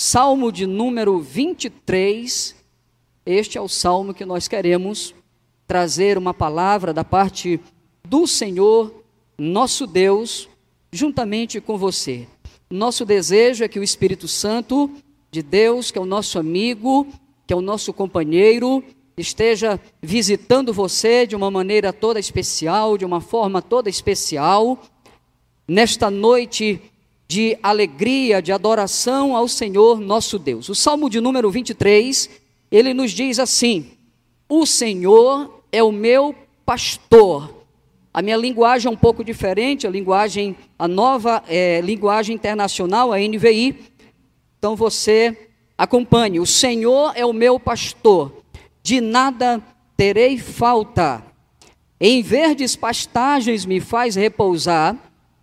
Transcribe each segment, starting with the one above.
Salmo de número 23. Este é o salmo que nós queremos trazer uma palavra da parte do Senhor, nosso Deus, juntamente com você. Nosso desejo é que o Espírito Santo de Deus, que é o nosso amigo, que é o nosso companheiro, esteja visitando você de uma maneira toda especial, de uma forma toda especial, nesta noite de alegria, de adoração ao Senhor nosso Deus. O Salmo de número 23, ele nos diz assim: O Senhor é o meu pastor. A minha linguagem é um pouco diferente, a linguagem, a nova é, linguagem internacional, a NVI. Então você acompanhe. O Senhor é o meu pastor de nada terei falta. Em verdes pastagens me faz repousar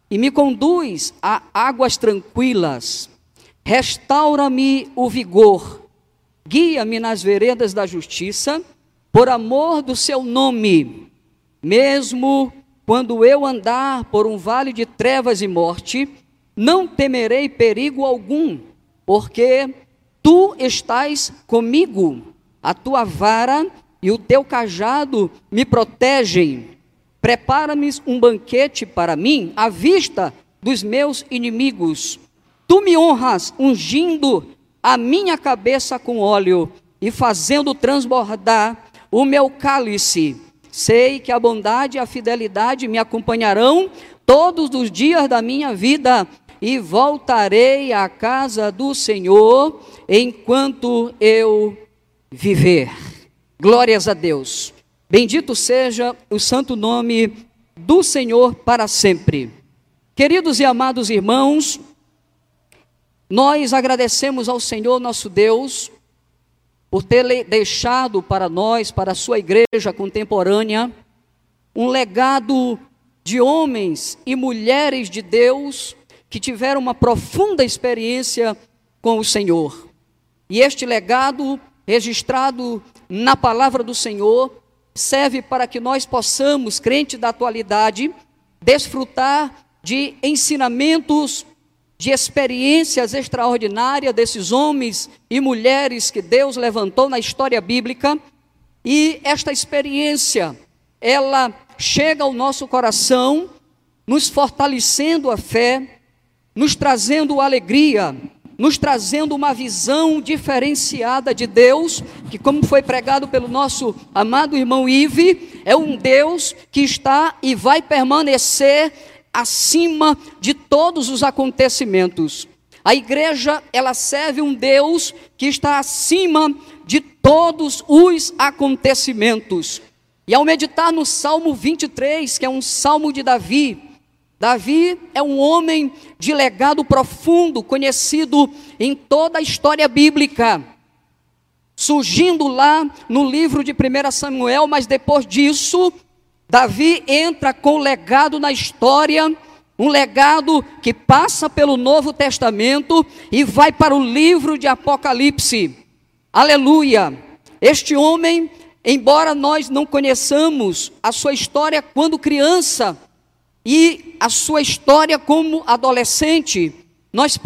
e me conduz a águas tranquilas. Restaura-me o vigor, guia-me nas veredas da justiça, por amor do seu nome. Mesmo quando eu andar por um vale de trevas e morte, não temerei perigo algum, porque tu estás comigo a tua vara e o teu cajado me protegem. Prepara-me um banquete para mim à vista dos meus inimigos. Tu me honras ungindo a minha cabeça com óleo e fazendo transbordar o meu cálice. Sei que a bondade e a fidelidade me acompanharão todos os dias da minha vida e voltarei à casa do Senhor enquanto eu viver. Glórias a Deus. Bendito seja o santo nome do Senhor para sempre. Queridos e amados irmãos, nós agradecemos ao Senhor nosso Deus por ter deixado para nós, para a sua igreja contemporânea, um legado de homens e mulheres de Deus que tiveram uma profunda experiência com o Senhor. E este legado registrado na palavra do Senhor, serve para que nós possamos, crente da atualidade, desfrutar de ensinamentos, de experiências extraordinárias desses homens e mulheres que Deus levantou na história bíblica. E esta experiência, ela chega ao nosso coração, nos fortalecendo a fé, nos trazendo alegria, nos trazendo uma visão diferenciada de Deus, que, como foi pregado pelo nosso amado irmão Ive, é um Deus que está e vai permanecer acima de todos os acontecimentos. A igreja, ela serve um Deus que está acima de todos os acontecimentos. E ao meditar no Salmo 23, que é um salmo de Davi, Davi é um homem de legado profundo, conhecido em toda a história bíblica. Surgindo lá no livro de 1 Samuel, mas depois disso, Davi entra com legado na história, um legado que passa pelo Novo Testamento e vai para o livro de Apocalipse. Aleluia! Este homem, embora nós não conheçamos a sua história quando criança, e a sua história como adolescente, nós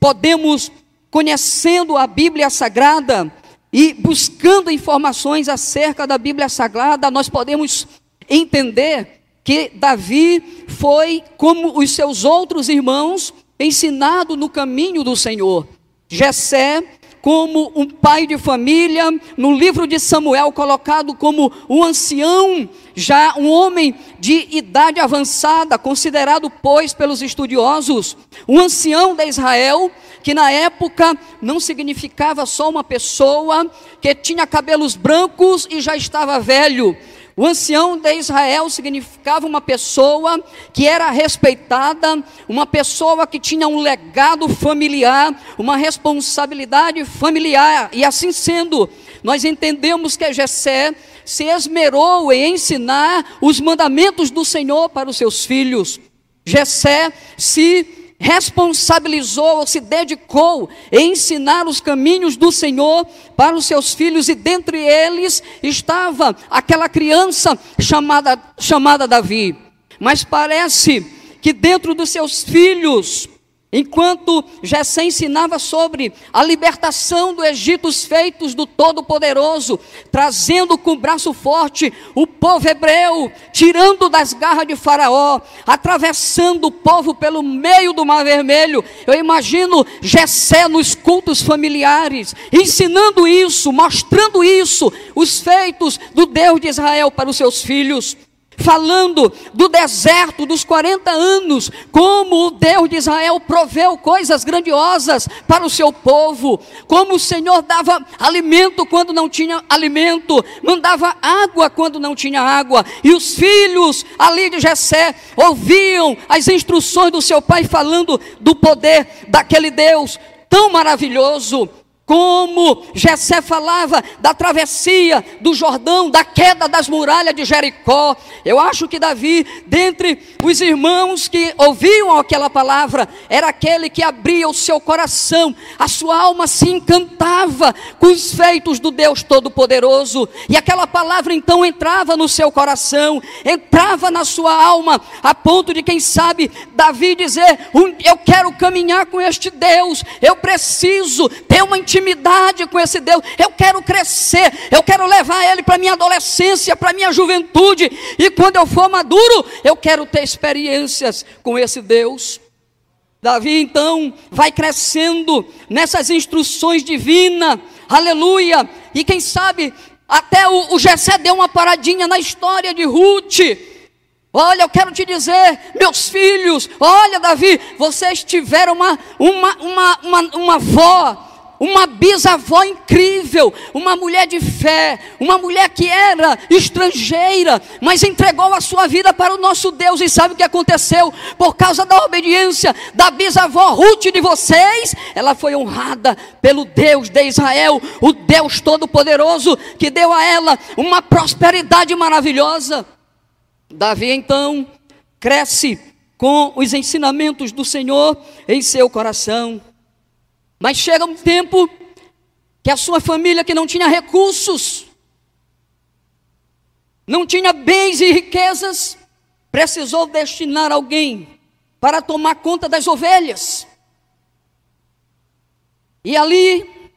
podemos, conhecendo a Bíblia Sagrada e buscando informações acerca da Bíblia Sagrada, nós podemos entender que Davi foi, como os seus outros irmãos, ensinado no caminho do Senhor. Jessé como um pai de família, no livro de Samuel, colocado como um ancião, já um homem de idade avançada, considerado, pois, pelos estudiosos, um ancião de Israel, que na época não significava só uma pessoa que tinha cabelos brancos e já estava velho, o ancião de Israel significava uma pessoa que era respeitada, uma pessoa que tinha um legado familiar, uma responsabilidade familiar. E assim sendo, nós entendemos que Jessé se esmerou em ensinar os mandamentos do Senhor para os seus filhos. Jessé se responsabilizou, se dedicou em ensinar os caminhos do Senhor para os seus filhos, e dentre eles estava aquela criança chamada, chamada Davi. Mas parece que dentro dos seus filhos, Enquanto Jessé ensinava sobre a libertação do Egito, os feitos do Todo-Poderoso, trazendo com o braço forte o povo hebreu, tirando das garras de Faraó, atravessando o povo pelo meio do Mar Vermelho. Eu imagino Jessé nos cultos familiares, ensinando isso, mostrando isso, os feitos do Deus de Israel para os seus filhos falando do deserto dos 40 anos, como o Deus de Israel proveu coisas grandiosas para o seu povo, como o Senhor dava alimento quando não tinha alimento, mandava água quando não tinha água, e os filhos ali de Jessé ouviam as instruções do seu pai falando do poder daquele Deus tão maravilhoso como Jessé falava da travessia do Jordão, da queda das muralhas de Jericó. Eu acho que Davi, dentre os irmãos que ouviam aquela palavra, era aquele que abria o seu coração, a sua alma se encantava com os feitos do Deus Todo-Poderoso, e aquela palavra então entrava no seu coração, entrava na sua alma, a ponto de, quem sabe, Davi dizer: Eu quero caminhar com este Deus, eu preciso ter uma intimidade intimidade com esse Deus. Eu quero crescer, eu quero levar ele para minha adolescência, para minha juventude, e quando eu for maduro, eu quero ter experiências com esse Deus. Davi então vai crescendo nessas instruções divinas, aleluia, e quem sabe até o, o Gessé deu uma paradinha na história de Ruth. Olha, eu quero te dizer, meus filhos, olha, Davi, vocês tiveram uma, uma, uma, uma, uma avó uma bisavó incrível, uma mulher de fé, uma mulher que era estrangeira, mas entregou a sua vida para o nosso Deus. E sabe o que aconteceu? Por causa da obediência da bisavó Ruth de vocês, ela foi honrada pelo Deus de Israel, o Deus Todo-Poderoso, que deu a ela uma prosperidade maravilhosa. Davi então cresce com os ensinamentos do Senhor em seu coração. Mas chega um tempo que a sua família que não tinha recursos, não tinha bens e riquezas, precisou destinar alguém para tomar conta das ovelhas. E ali,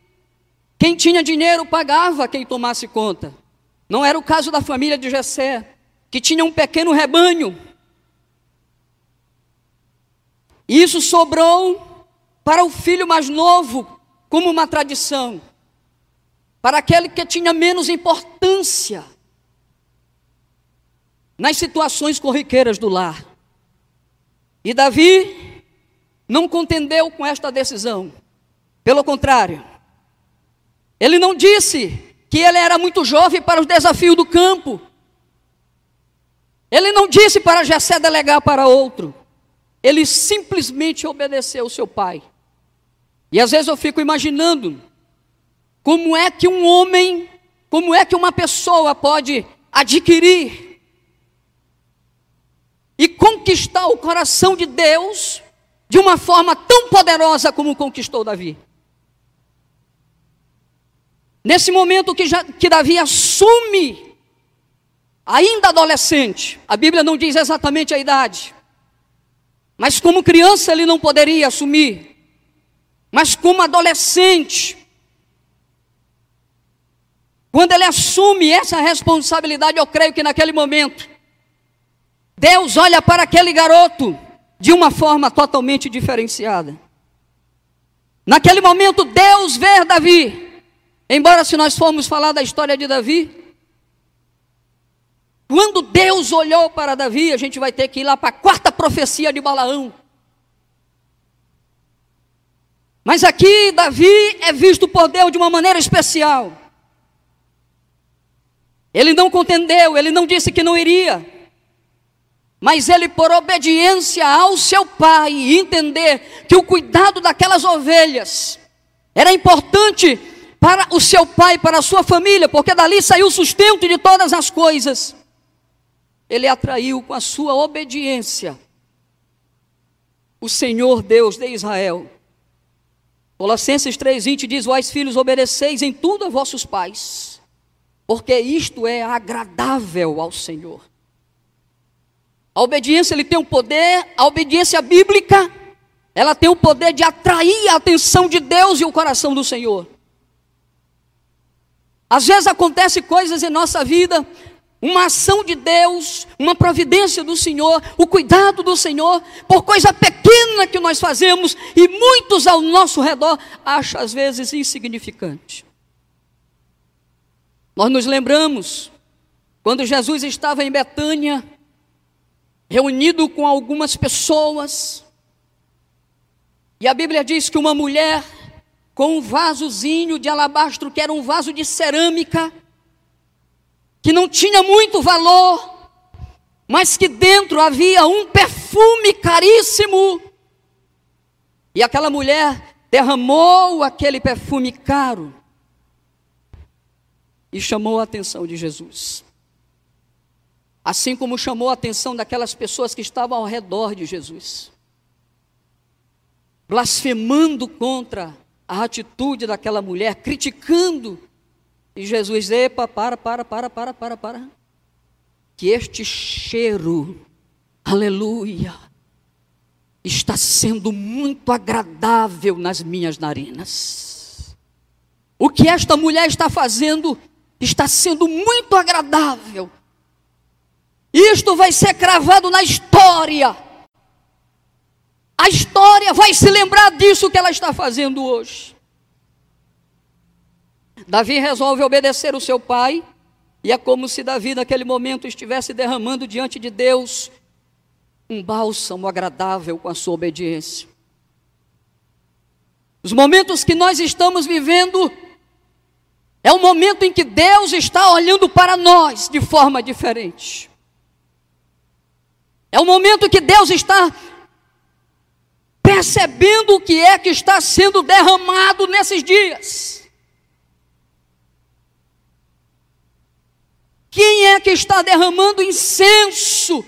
quem tinha dinheiro pagava quem tomasse conta. Não era o caso da família de Jessé, que tinha um pequeno rebanho. Isso sobrou para o filho mais novo, como uma tradição, para aquele que tinha menos importância nas situações corriqueiras do lar. E Davi não contendeu com esta decisão, pelo contrário, ele não disse que ele era muito jovem para os desafios do campo. Ele não disse para Jessé delegar para outro. Ele simplesmente obedeceu ao seu pai. E às vezes eu fico imaginando como é que um homem, como é que uma pessoa pode adquirir e conquistar o coração de Deus de uma forma tão poderosa como conquistou Davi. Nesse momento que, já, que Davi assume, ainda adolescente, a Bíblia não diz exatamente a idade, mas como criança ele não poderia assumir, mas como adolescente, quando ele assume essa responsabilidade, eu creio que naquele momento, Deus olha para aquele garoto de uma forma totalmente diferenciada. Naquele momento, Deus vê Davi. Embora, se nós formos falar da história de Davi, quando Deus olhou para Davi, a gente vai ter que ir lá para a quarta profecia de Balaão. Mas aqui Davi é visto por Deus de uma maneira especial. Ele não contendeu, ele não disse que não iria. Mas ele, por obediência ao seu pai, entender que o cuidado daquelas ovelhas era importante para o seu pai, para a sua família, porque dali saiu o sustento de todas as coisas. Ele atraiu com a sua obediência o Senhor Deus de Israel Colossenses 3,20 diz: Vós filhos, obedeceis em tudo a vossos pais, porque isto é agradável ao Senhor. A obediência ele tem um poder, a obediência bíblica, ela tem o poder de atrair a atenção de Deus e o coração do Senhor. Às vezes acontece coisas em nossa vida, uma ação de Deus, uma providência do Senhor, o cuidado do Senhor, por coisa pequena que nós fazemos e muitos ao nosso redor acham às vezes insignificante. Nós nos lembramos quando Jesus estava em Betânia, reunido com algumas pessoas, e a Bíblia diz que uma mulher com um vasozinho de alabastro, que era um vaso de cerâmica, que não tinha muito valor, mas que dentro havia um perfume caríssimo. E aquela mulher derramou aquele perfume caro e chamou a atenção de Jesus. Assim como chamou a atenção daquelas pessoas que estavam ao redor de Jesus blasfemando contra a atitude daquela mulher, criticando. E Jesus, epa, para, para, para, para, para, para. Que este cheiro, aleluia, está sendo muito agradável nas minhas narinas. O que esta mulher está fazendo está sendo muito agradável. Isto vai ser cravado na história a história vai se lembrar disso que ela está fazendo hoje. Davi resolve obedecer o seu pai, e é como se Davi, naquele momento, estivesse derramando diante de Deus um bálsamo agradável com a sua obediência. Os momentos que nós estamos vivendo é o momento em que Deus está olhando para nós de forma diferente. É o momento que Deus está percebendo o que é que está sendo derramado nesses dias. Quem é que está derramando incenso,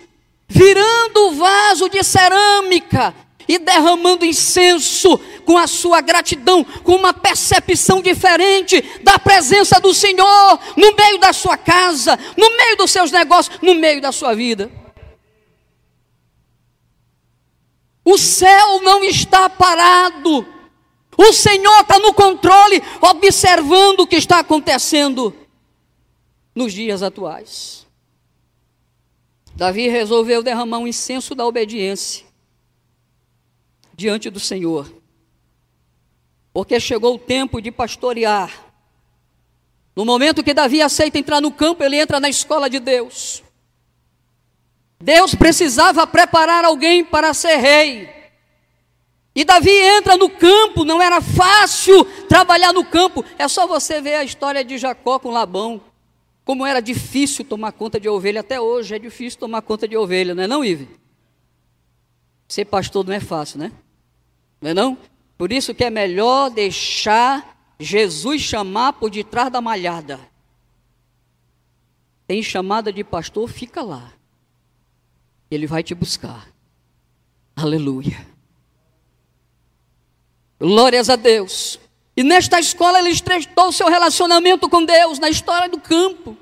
virando o vaso de cerâmica e derramando incenso com a sua gratidão, com uma percepção diferente da presença do Senhor no meio da sua casa, no meio dos seus negócios, no meio da sua vida? O céu não está parado. O Senhor está no controle, observando o que está acontecendo nos dias atuais. Davi resolveu derramar um incenso da obediência diante do Senhor, porque chegou o tempo de pastorear. No momento que Davi aceita entrar no campo, ele entra na escola de Deus. Deus precisava preparar alguém para ser rei. E Davi entra no campo, não era fácil trabalhar no campo. É só você ver a história de Jacó com Labão. Como era difícil tomar conta de ovelha. Até hoje é difícil tomar conta de ovelha, não é não, Ive? Ser pastor não é fácil, né? Não é não? Por isso que é melhor deixar Jesus chamar por detrás da malhada. Tem chamada de pastor, fica lá. Ele vai te buscar. Aleluia. Glórias a Deus. E nesta escola ele estreitou o seu relacionamento com Deus, na história do campo.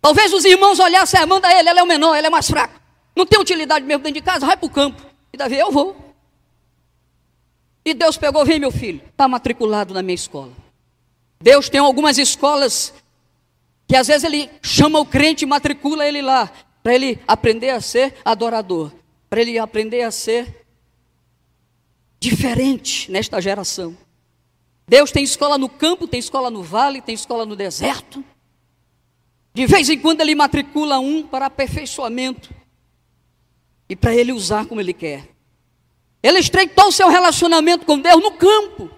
Talvez os irmãos olhassem, ah, manda ele, ele é o menor, ele é mais fraco. Não tem utilidade mesmo dentro de casa, vai para o campo. E Davi, eu vou. E Deus pegou, vem meu filho, está matriculado na minha escola. Deus tem algumas escolas que às vezes ele chama o crente e matricula ele lá para ele aprender a ser adorador, para ele aprender a ser diferente nesta geração. Deus tem escola no campo, tem escola no vale, tem escola no deserto. De vez em quando ele matricula um para aperfeiçoamento e para ele usar como ele quer. Ele estreitou o seu relacionamento com Deus no campo.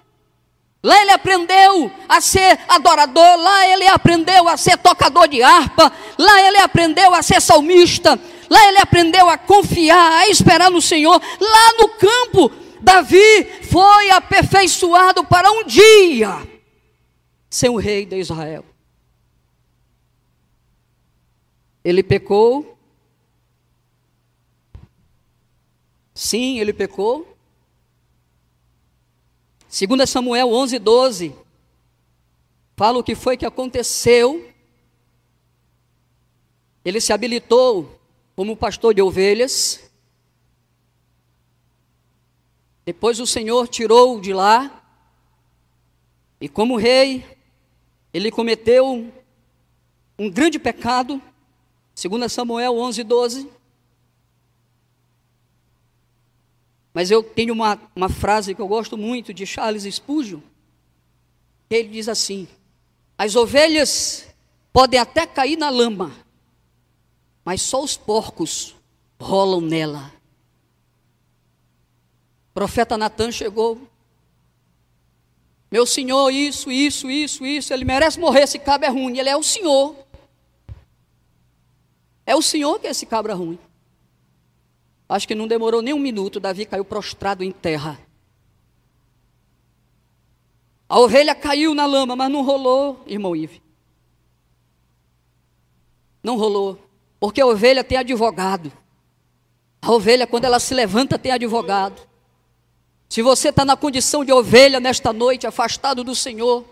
Lá ele aprendeu a ser adorador, lá ele aprendeu a ser tocador de harpa, lá ele aprendeu a ser salmista, lá ele aprendeu a confiar, a esperar no Senhor. Lá no campo, Davi foi aperfeiçoado para um dia ser o rei de Israel. Ele pecou. Sim, ele pecou. 2 Samuel 11, 12, fala o que foi que aconteceu. Ele se habilitou como pastor de ovelhas. Depois o Senhor tirou de lá, e como rei, ele cometeu um, grande pecado, segundo Samuel 11, 12. Mas eu tenho uma, uma frase que eu gosto muito de Charles Spurgeon, que ele diz assim: As ovelhas podem até cair na lama, mas só os porcos rolam nela. Profeta Natan chegou. Meu senhor, isso, isso, isso, isso. Ele merece morrer, esse cabra é ruim. Ele é o senhor. É o senhor que é esse cabra ruim. Acho que não demorou nem um minuto, Davi caiu prostrado em terra. A ovelha caiu na lama, mas não rolou, irmão Ive. Não rolou, porque a ovelha tem advogado. A ovelha, quando ela se levanta, tem advogado. Se você está na condição de ovelha nesta noite, afastado do Senhor,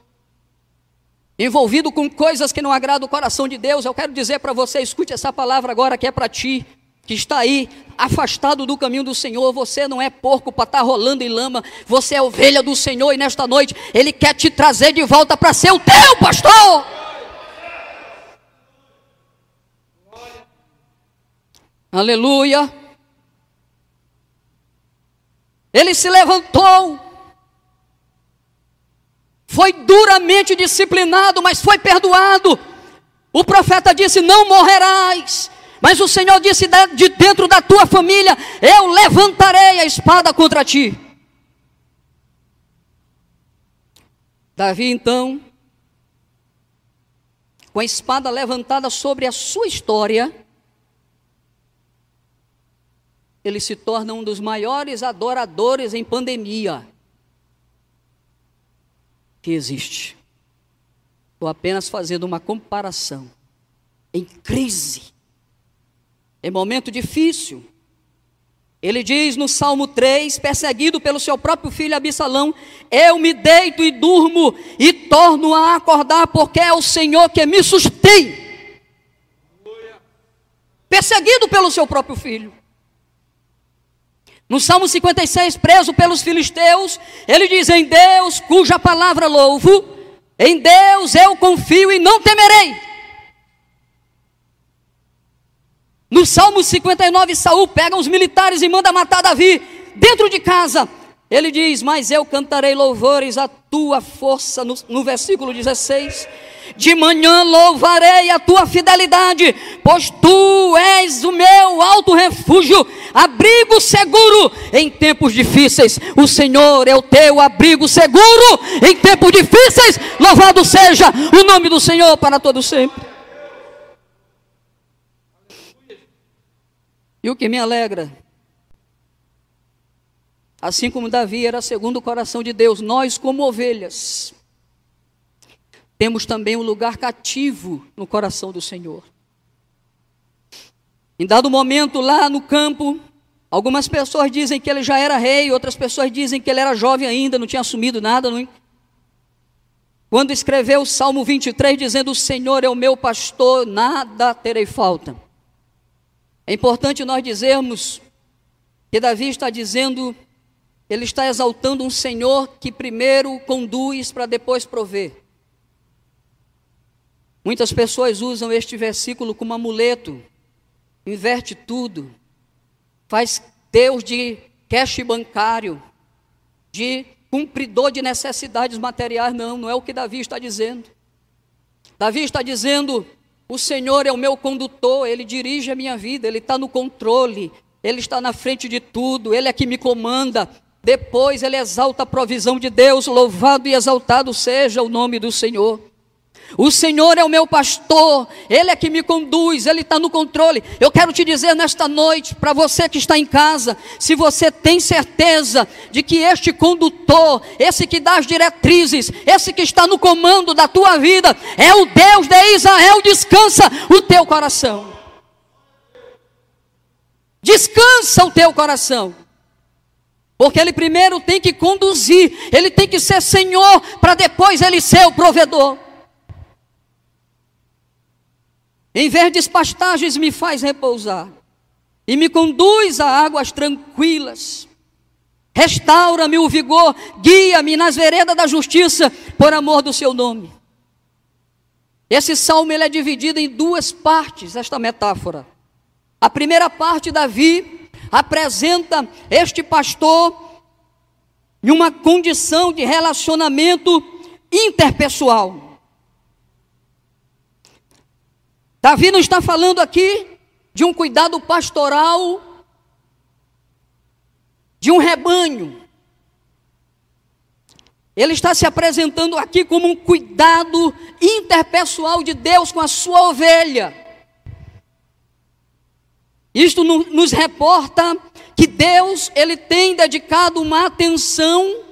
envolvido com coisas que não agradam o coração de Deus, eu quero dizer para você: escute essa palavra agora que é para ti que está aí afastado do caminho do Senhor, você não é porco para estar tá rolando em lama, você é ovelha do Senhor e nesta noite Ele quer te trazer de volta para ser o teu pastor. Aleluia. Ele se levantou, foi duramente disciplinado, mas foi perdoado. O profeta disse: Não morrerás. Mas o Senhor disse de dentro da tua família: Eu levantarei a espada contra ti. Davi então, com a espada levantada sobre a sua história, ele se torna um dos maiores adoradores em pandemia que existe. Estou apenas fazendo uma comparação. Em crise em momento difícil. Ele diz no Salmo 3, perseguido pelo seu próprio filho Absalão: Eu me deito e durmo e torno a acordar, porque é o Senhor que me sustém. Perseguido pelo seu próprio filho. No Salmo 56, preso pelos filisteus, ele diz: Em Deus, cuja palavra louvo, em Deus eu confio e não temerei. No Salmo 59, Saul pega os militares e manda matar Davi dentro de casa. Ele diz: Mas eu cantarei louvores à tua força, no, no versículo 16. De manhã louvarei a tua fidelidade, pois tu és o meu alto refúgio, abrigo seguro em tempos difíceis. O Senhor é o teu abrigo seguro em tempos difíceis. Louvado seja o nome do Senhor para todo sempre. E o que me alegra, assim como Davi era segundo o coração de Deus, nós, como ovelhas, temos também um lugar cativo no coração do Senhor. Em dado momento, lá no campo, algumas pessoas dizem que ele já era rei, outras pessoas dizem que ele era jovem ainda, não tinha assumido nada. Não... Quando escreveu o Salmo 23, dizendo: O Senhor é o meu pastor, nada terei falta. É importante nós dizermos que Davi está dizendo, ele está exaltando um Senhor que primeiro conduz para depois prover. Muitas pessoas usam este versículo como amuleto, inverte tudo, faz Deus de cash bancário, de cumpridor de necessidades materiais. Não, não é o que Davi está dizendo. Davi está dizendo o Senhor é o meu condutor, Ele dirige a minha vida, Ele está no controle, Ele está na frente de tudo, Ele é que me comanda. Depois Ele exalta a provisão de Deus, louvado e exaltado seja o nome do Senhor. O Senhor é o meu pastor, Ele é que me conduz, Ele está no controle. Eu quero te dizer nesta noite, para você que está em casa, se você tem certeza de que este condutor, esse que dá as diretrizes, esse que está no comando da tua vida, é o Deus de Israel, descansa o teu coração. Descansa o teu coração. Porque ele primeiro tem que conduzir, ele tem que ser Senhor, para depois ele ser o provedor. Em verdes pastagens me faz repousar e me conduz a águas tranquilas. restaura-me o vigor, guia-me nas veredas da justiça, por amor do seu nome. Esse salmo ele é dividido em duas partes, esta metáfora. A primeira parte, Davi apresenta este pastor em uma condição de relacionamento interpessoal. Davi não está falando aqui de um cuidado pastoral de um rebanho. Ele está se apresentando aqui como um cuidado interpessoal de Deus com a sua ovelha. Isto nos reporta que Deus ele tem dedicado uma atenção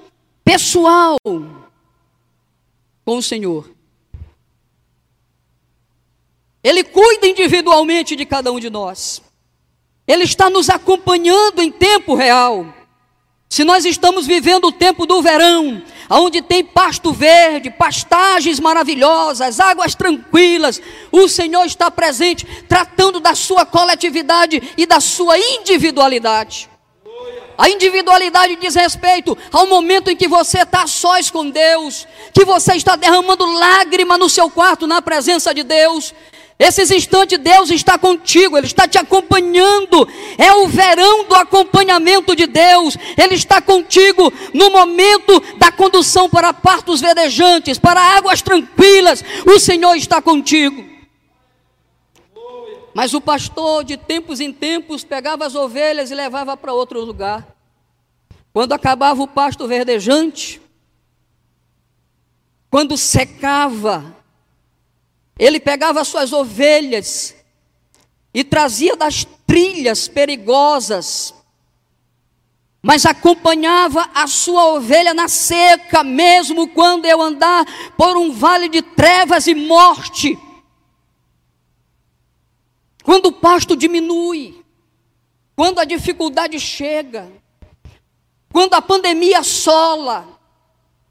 pessoal com o Senhor. Ele cuida individualmente de cada um de nós. Ele está nos acompanhando em tempo real. Se nós estamos vivendo o tempo do verão, onde tem pasto verde, pastagens maravilhosas, águas tranquilas, o Senhor está presente, tratando da sua coletividade e da sua individualidade. A individualidade diz respeito ao momento em que você está sós com Deus, que você está derramando lágrima no seu quarto na presença de Deus, esses instantes Deus está contigo, Ele está te acompanhando. É o verão do acompanhamento de Deus. Ele está contigo no momento da condução para partos verdejantes, para águas tranquilas. O Senhor está contigo. Mas o pastor, de tempos em tempos, pegava as ovelhas e levava para outro lugar. Quando acabava o pasto verdejante, quando secava, ele pegava suas ovelhas e trazia das trilhas perigosas, mas acompanhava a sua ovelha na seca, mesmo quando eu andar por um vale de trevas e morte. Quando o pasto diminui, quando a dificuldade chega, quando a pandemia assola,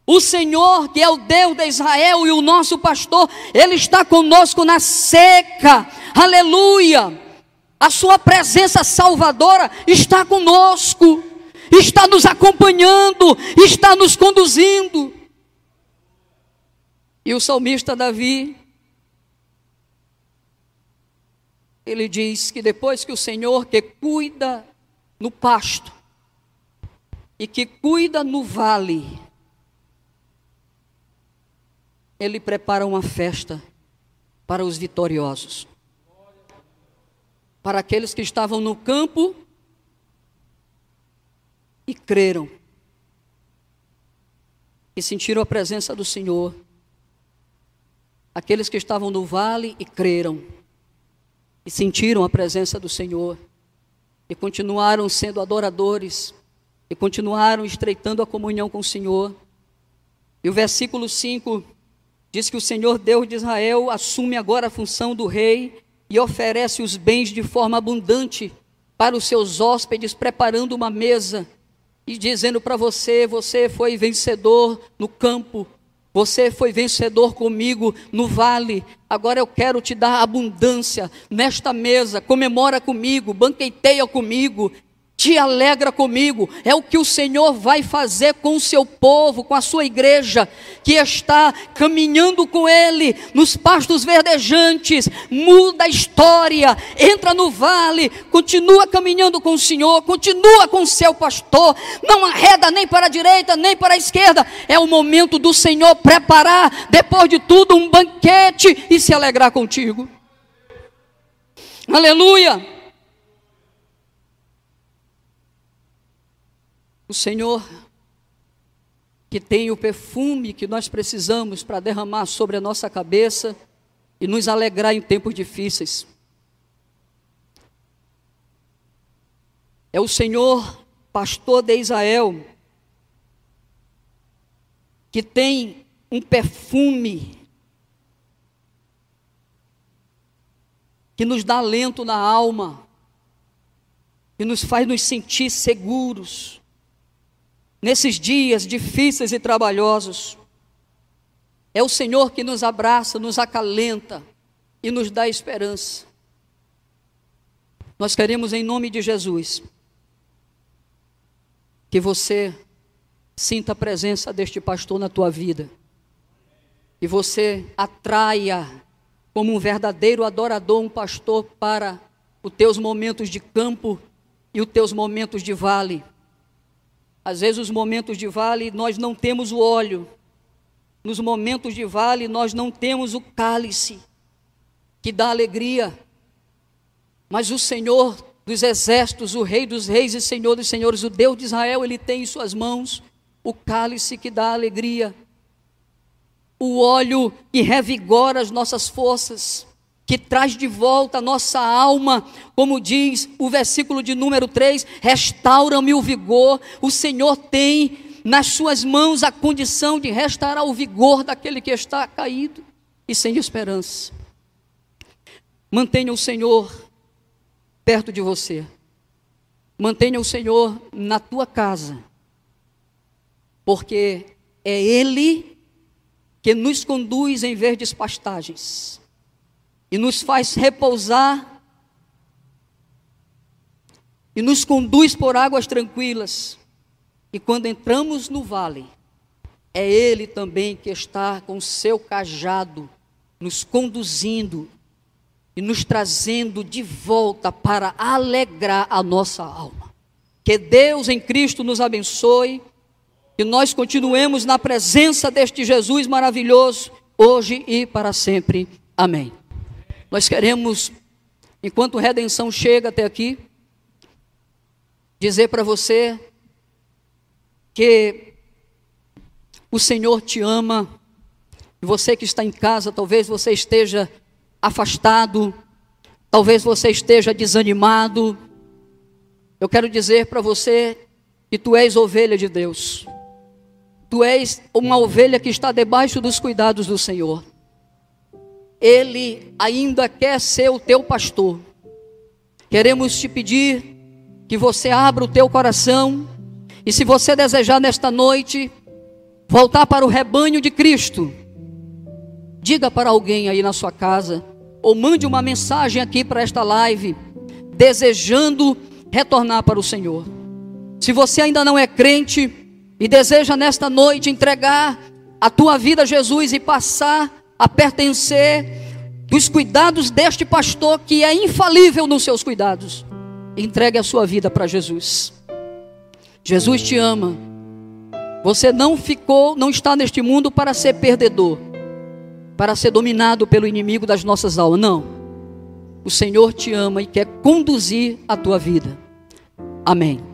o Senhor, que é o Deus de Israel e o nosso pastor, Ele está conosco na seca, aleluia. A Sua presença salvadora está conosco, está nos acompanhando, está nos conduzindo. E o salmista Davi, ele diz que depois que o Senhor que cuida no pasto e que cuida no vale, ele prepara uma festa para os vitoriosos. Para aqueles que estavam no campo e creram. E sentiram a presença do Senhor. Aqueles que estavam no vale e creram. E sentiram a presença do Senhor. E continuaram sendo adoradores. E continuaram estreitando a comunhão com o Senhor. E o versículo 5 Diz que o Senhor Deus de Israel assume agora a função do rei e oferece os bens de forma abundante para os seus hóspedes, preparando uma mesa e dizendo para você: você foi vencedor no campo, você foi vencedor comigo no vale. Agora eu quero te dar abundância nesta mesa. Comemora comigo, banqueteia comigo te alegra comigo. É o que o Senhor vai fazer com o seu povo, com a sua igreja, que está caminhando com Ele nos pastos verdejantes. Muda a história, entra no vale, continua caminhando com o Senhor, continua com o seu pastor. Não arreda nem para a direita, nem para a esquerda. É o momento do Senhor preparar, depois de tudo, um banquete e se alegrar contigo. Aleluia. O Senhor, que tem o perfume que nós precisamos para derramar sobre a nossa cabeça e nos alegrar em tempos difíceis. É o Senhor, pastor de Israel, que tem um perfume que nos dá alento na alma, que nos faz nos sentir seguros, nesses dias difíceis e trabalhosos. É o Senhor que nos abraça, nos acalenta e nos dá esperança. Nós queremos, em nome de Jesus, que você sinta a presença deste pastor na tua vida. E você atraia como um verdadeiro adorador um pastor para os teus momentos de campo e os teus momentos de vale. Às vezes, os momentos de vale, nós não temos o óleo. Nos momentos de vale, nós não temos o cálice que dá alegria. Mas o Senhor dos exércitos, o Rei dos reis e Senhor dos senhores, o Deus de Israel, ele tem em suas mãos o cálice que dá alegria, o óleo que revigora as nossas forças que traz de volta a nossa alma, como diz o versículo de número 3, restaura-me o vigor. O Senhor tem nas suas mãos a condição de restaurar o vigor daquele que está caído e sem esperança. Mantenha o Senhor perto de você. Mantenha o Senhor na tua casa. Porque é Ele que nos conduz em verdes pastagens e nos faz repousar e nos conduz por águas tranquilas. E quando entramos no vale, é Ele também que está com seu cajado nos conduzindo e nos trazendo de volta para alegrar a nossa alma. Que Deus em Cristo nos abençoe, que nós continuemos na presença deste Jesus maravilhoso, hoje e para sempre. Amém. Nós queremos, enquanto redenção chega até aqui, dizer para você que o Senhor te ama. Você que está em casa, talvez você esteja afastado, talvez você esteja desanimado. Eu quero dizer para você que tu és ovelha de Deus. Tu és uma ovelha que está debaixo dos cuidados do Senhor. Ele ainda quer ser o teu pastor. Queremos te pedir que você abra o teu coração e se você desejar nesta noite voltar para o rebanho de Cristo, diga para alguém aí na sua casa ou mande uma mensagem aqui para esta live desejando retornar para o Senhor. Se você ainda não é crente e deseja nesta noite entregar a tua vida a Jesus e passar a pertencer dos cuidados deste pastor que é infalível nos seus cuidados. Entregue a sua vida para Jesus. Jesus te ama. Você não ficou, não está neste mundo para ser perdedor, para ser dominado pelo inimigo das nossas almas. Não. O Senhor te ama e quer conduzir a tua vida. Amém.